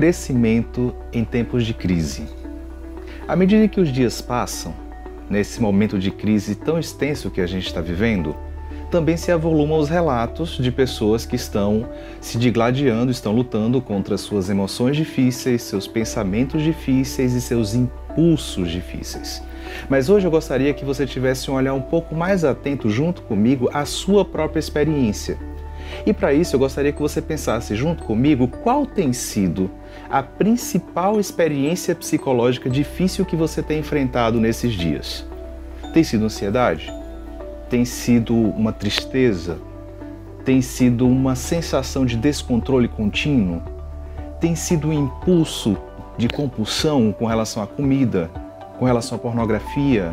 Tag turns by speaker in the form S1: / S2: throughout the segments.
S1: Crescimento em tempos de crise. À medida que os dias passam, nesse momento de crise tão extenso que a gente está vivendo, também se avolumam os relatos de pessoas que estão se digladiando, estão lutando contra suas emoções difíceis, seus pensamentos difíceis e seus impulsos difíceis. Mas hoje eu gostaria que você tivesse um olhar um pouco mais atento junto comigo à sua própria experiência. E para isso eu gostaria que você pensasse junto comigo qual tem sido a principal experiência psicológica difícil que você tem enfrentado nesses dias. Tem sido ansiedade? tem sido uma tristeza, tem sido uma sensação de descontrole contínuo, tem sido um impulso de compulsão com relação à comida, com relação à pornografia,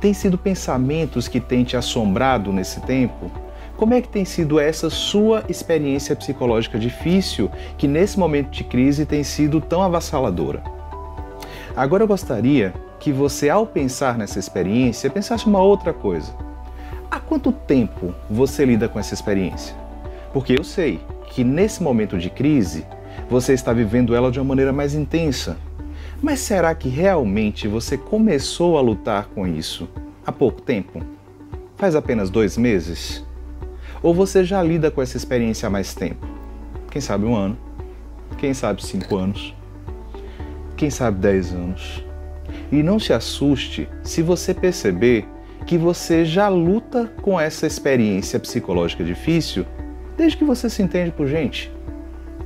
S1: tem sido pensamentos que têm te assombrado nesse tempo? Como é que tem sido essa sua experiência psicológica difícil que nesse momento de crise tem sido tão avassaladora? Agora eu gostaria que você, ao pensar nessa experiência, pensasse uma outra coisa. Há quanto tempo você lida com essa experiência? Porque eu sei que nesse momento de crise você está vivendo ela de uma maneira mais intensa. Mas será que realmente você começou a lutar com isso há pouco tempo? Faz apenas dois meses? Ou você já lida com essa experiência há mais tempo? Quem sabe um ano? Quem sabe cinco anos? Quem sabe dez anos? E não se assuste se você perceber que você já luta com essa experiência psicológica difícil desde que você se entende por gente.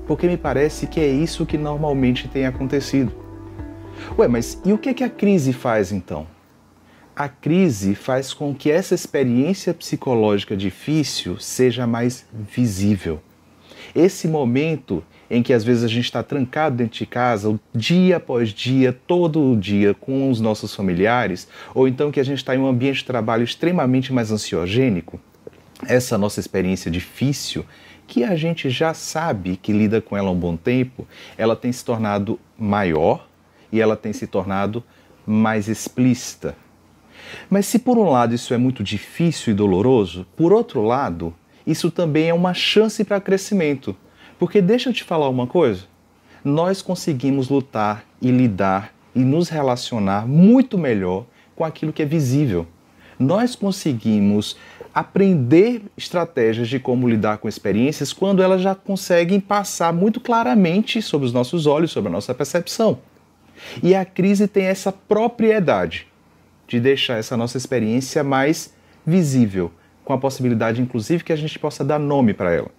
S1: Porque me parece que é isso que normalmente tem acontecido. Ué, mas e o que, que a crise faz então? A crise faz com que essa experiência psicológica difícil seja mais visível. Esse momento em que às vezes a gente está trancado dentro de casa, dia após dia, todo o dia, com os nossos familiares, ou então que a gente está em um ambiente de trabalho extremamente mais ansiogênico, essa nossa experiência difícil, que a gente já sabe que lida com ela há um bom tempo, ela tem se tornado maior e ela tem se tornado mais explícita. Mas se por um lado isso é muito difícil e doloroso, por outro lado, isso também é uma chance para crescimento porque deixa eu te falar uma coisa: nós conseguimos lutar e lidar e nos relacionar muito melhor com aquilo que é visível. Nós conseguimos aprender estratégias de como lidar com experiências quando elas já conseguem passar muito claramente sobre os nossos olhos, sobre a nossa percepção. E a crise tem essa propriedade de deixar essa nossa experiência mais visível, com a possibilidade, inclusive, que a gente possa dar nome para ela.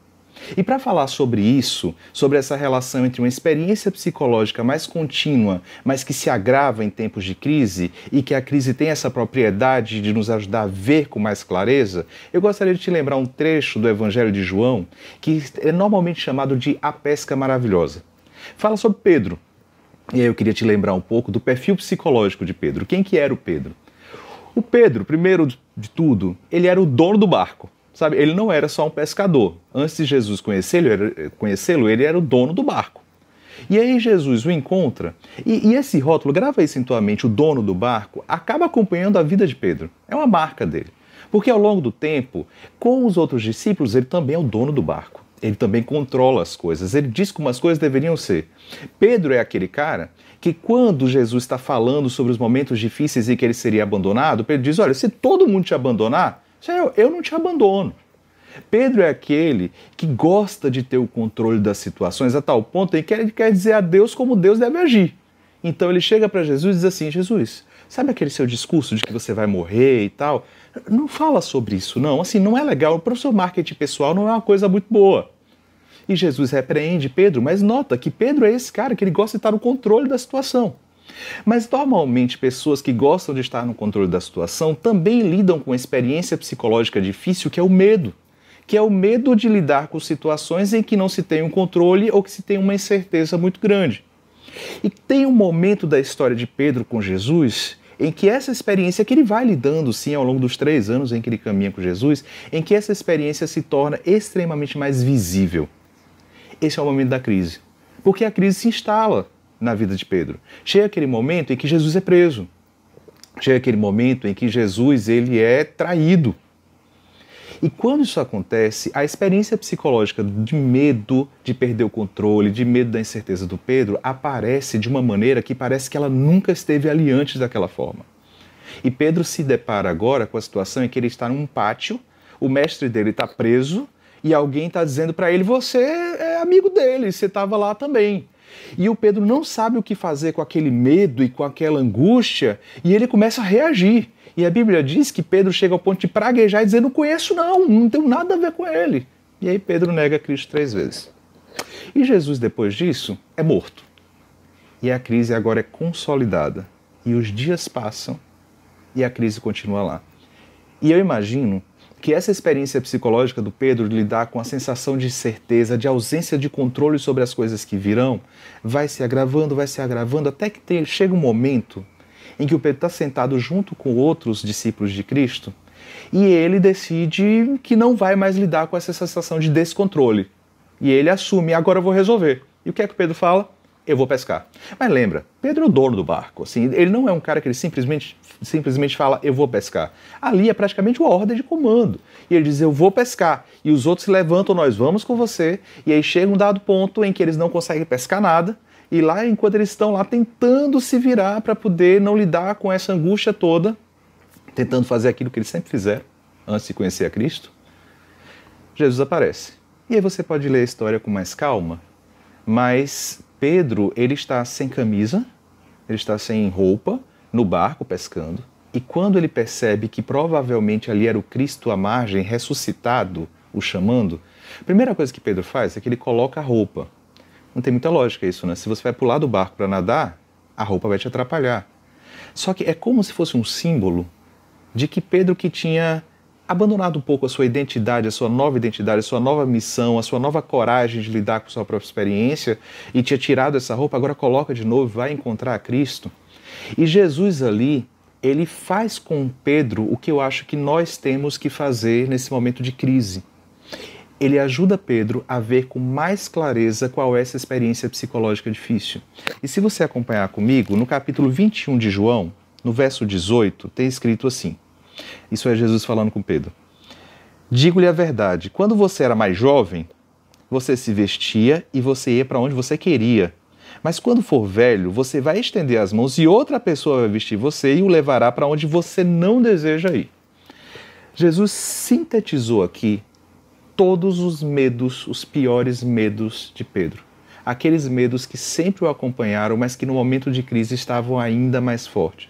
S1: E para falar sobre isso, sobre essa relação entre uma experiência psicológica mais contínua, mas que se agrava em tempos de crise e que a crise tem essa propriedade de nos ajudar a ver com mais clareza, eu gostaria de te lembrar um trecho do Evangelho de João que é normalmente chamado de A Pesca Maravilhosa. Fala sobre Pedro. E aí eu queria te lembrar um pouco do perfil psicológico de Pedro. Quem que era o Pedro? O Pedro, primeiro de tudo, ele era o dono do barco. Sabe, ele não era só um pescador. Antes de Jesus conhecê-lo, conhecê-lo, ele era o dono do barco. E aí Jesus o encontra, e, e, esse rótulo, grava isso em tua mente, o dono do barco, acaba acompanhando a vida de Pedro. É uma marca dele. Porque ao longo do tempo, com os outros discípulos, ele também é o dono do barco. Ele também controla as coisas, ele diz como as coisas deveriam ser. Pedro é aquele cara que, quando Jesus está falando sobre os momentos difíceis em que ele seria abandonado, Pedro diz: Olha, se todo mundo te abandonar, eu não te abandono. Pedro é aquele que gosta de ter o controle das situações a tal ponto em que ele quer dizer a Deus como Deus deve agir. Então ele chega para Jesus e diz assim: Jesus, sabe aquele seu discurso de que você vai morrer e tal? Não fala sobre isso, não. Assim, não é legal. Para o seu marketing pessoal não é uma coisa muito boa. E Jesus repreende Pedro, mas nota que Pedro é esse cara que ele gosta de estar no controle da situação. Mas normalmente pessoas que gostam de estar no controle da situação também lidam com uma experiência psicológica difícil que é o medo, que é o medo de lidar com situações em que não se tem um controle ou que se tem uma incerteza muito grande. E tem um momento da história de Pedro com Jesus em que essa experiência que ele vai lidando sim ao longo dos três anos em que ele caminha com Jesus, em que essa experiência se torna extremamente mais visível. Esse é o momento da crise, porque a crise se instala na vida de Pedro. Chega aquele momento em que Jesus é preso. Chega aquele momento em que Jesus ele é traído. E quando isso acontece, a experiência psicológica de medo de perder o controle, de medo da incerteza do Pedro, aparece de uma maneira que parece que ela nunca esteve ali antes daquela forma. E Pedro se depara agora com a situação em que ele está num pátio, o mestre dele está preso e alguém está dizendo para ele: Você amigo dele, você estava lá também. E o Pedro não sabe o que fazer com aquele medo e com aquela angústia, e ele começa a reagir. E a Bíblia diz que Pedro chega ao ponto de praguejar e dizer: Não conheço, não, não tenho nada a ver com ele. E aí Pedro nega Cristo três vezes. E Jesus, depois disso, é morto. E a crise agora é consolidada. E os dias passam e a crise continua lá. E eu imagino que essa experiência psicológica do Pedro de lidar com a sensação de certeza, de ausência de controle sobre as coisas que virão, vai se agravando, vai se agravando, até que tem, chega um momento em que o Pedro está sentado junto com outros discípulos de Cristo e ele decide que não vai mais lidar com essa sensação de descontrole. E ele assume, agora eu vou resolver. E o que é que o Pedro fala? Eu vou pescar. Mas lembra, Pedro é o dono do barco. Assim, ele não é um cara que ele simplesmente, simplesmente fala, eu vou pescar. Ali é praticamente uma ordem de comando. E ele diz, eu vou pescar. E os outros se levantam, nós vamos com você. E aí chega um dado ponto em que eles não conseguem pescar nada. E lá, enquanto eles estão lá tentando se virar para poder não lidar com essa angústia toda, tentando fazer aquilo que eles sempre fizeram antes de conhecer a Cristo, Jesus aparece. E aí você pode ler a história com mais calma, mas Pedro, ele está sem camisa, ele está sem roupa, no barco pescando, e quando ele percebe que provavelmente ali era o Cristo à margem, ressuscitado, o chamando, a primeira coisa que Pedro faz é que ele coloca a roupa. Não tem muita lógica isso, né? Se você vai pular do barco para nadar, a roupa vai te atrapalhar. Só que é como se fosse um símbolo de que Pedro que tinha abandonado um pouco a sua identidade, a sua nova identidade, a sua nova missão, a sua nova coragem de lidar com a sua própria experiência e tinha tirado essa roupa, agora coloca de novo, vai encontrar Cristo. E Jesus ali, ele faz com Pedro o que eu acho que nós temos que fazer nesse momento de crise ele ajuda Pedro a ver com mais clareza qual é essa experiência psicológica difícil. E se você acompanhar comigo, no capítulo 21 de João, no verso 18, tem escrito assim: Isso é Jesus falando com Pedro. Digo-lhe a verdade, quando você era mais jovem, você se vestia e você ia para onde você queria. Mas quando for velho, você vai estender as mãos e outra pessoa vai vestir você e o levará para onde você não deseja ir. Jesus sintetizou aqui todos os medos, os piores medos de Pedro. Aqueles medos que sempre o acompanharam, mas que no momento de crise estavam ainda mais fortes.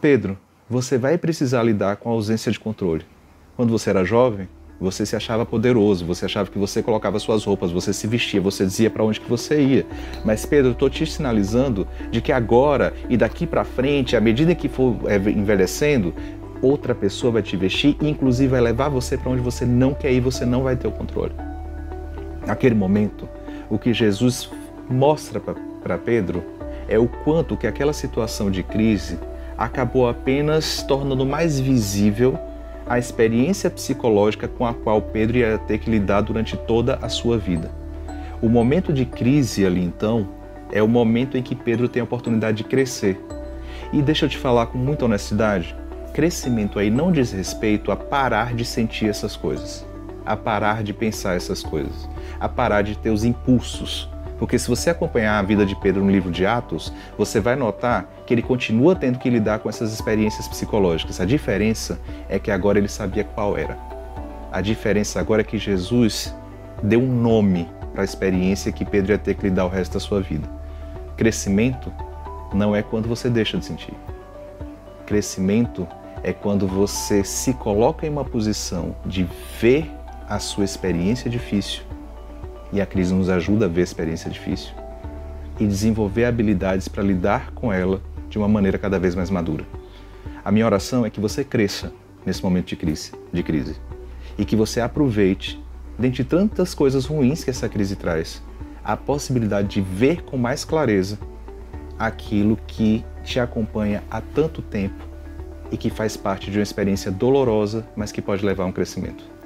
S1: Pedro, você vai precisar lidar com a ausência de controle. Quando você era jovem, você se achava poderoso, você achava que você colocava suas roupas, você se vestia, você dizia para onde que você ia. Mas Pedro, estou te sinalizando de que agora e daqui para frente, à medida que for é, envelhecendo, outra pessoa vai te vestir e inclusive vai levar você para onde você não quer ir, você não vai ter o controle. Naquele momento, o que Jesus mostra para Pedro é o quanto que aquela situação de crise acabou apenas tornando mais visível a experiência psicológica com a qual Pedro ia ter que lidar durante toda a sua vida. O momento de crise ali então é o momento em que Pedro tem a oportunidade de crescer. E deixa eu te falar com muita honestidade, crescimento aí não diz respeito a parar de sentir essas coisas, a parar de pensar essas coisas, a parar de ter os impulsos. Porque se você acompanhar a vida de Pedro no livro de Atos, você vai notar que ele continua tendo que lidar com essas experiências psicológicas. A diferença é que agora ele sabia qual era. A diferença agora é que Jesus deu um nome para a experiência que Pedro ia ter que lidar o resto da sua vida. Crescimento não é quando você deixa de sentir. Crescimento é quando você se coloca em uma posição de ver a sua experiência difícil, e a crise nos ajuda a ver a experiência difícil, e desenvolver habilidades para lidar com ela de uma maneira cada vez mais madura. A minha oração é que você cresça nesse momento de crise, de crise e que você aproveite, dentre tantas coisas ruins que essa crise traz, a possibilidade de ver com mais clareza aquilo que te acompanha há tanto tempo e que faz parte de uma experiência dolorosa, mas que pode levar a um crescimento.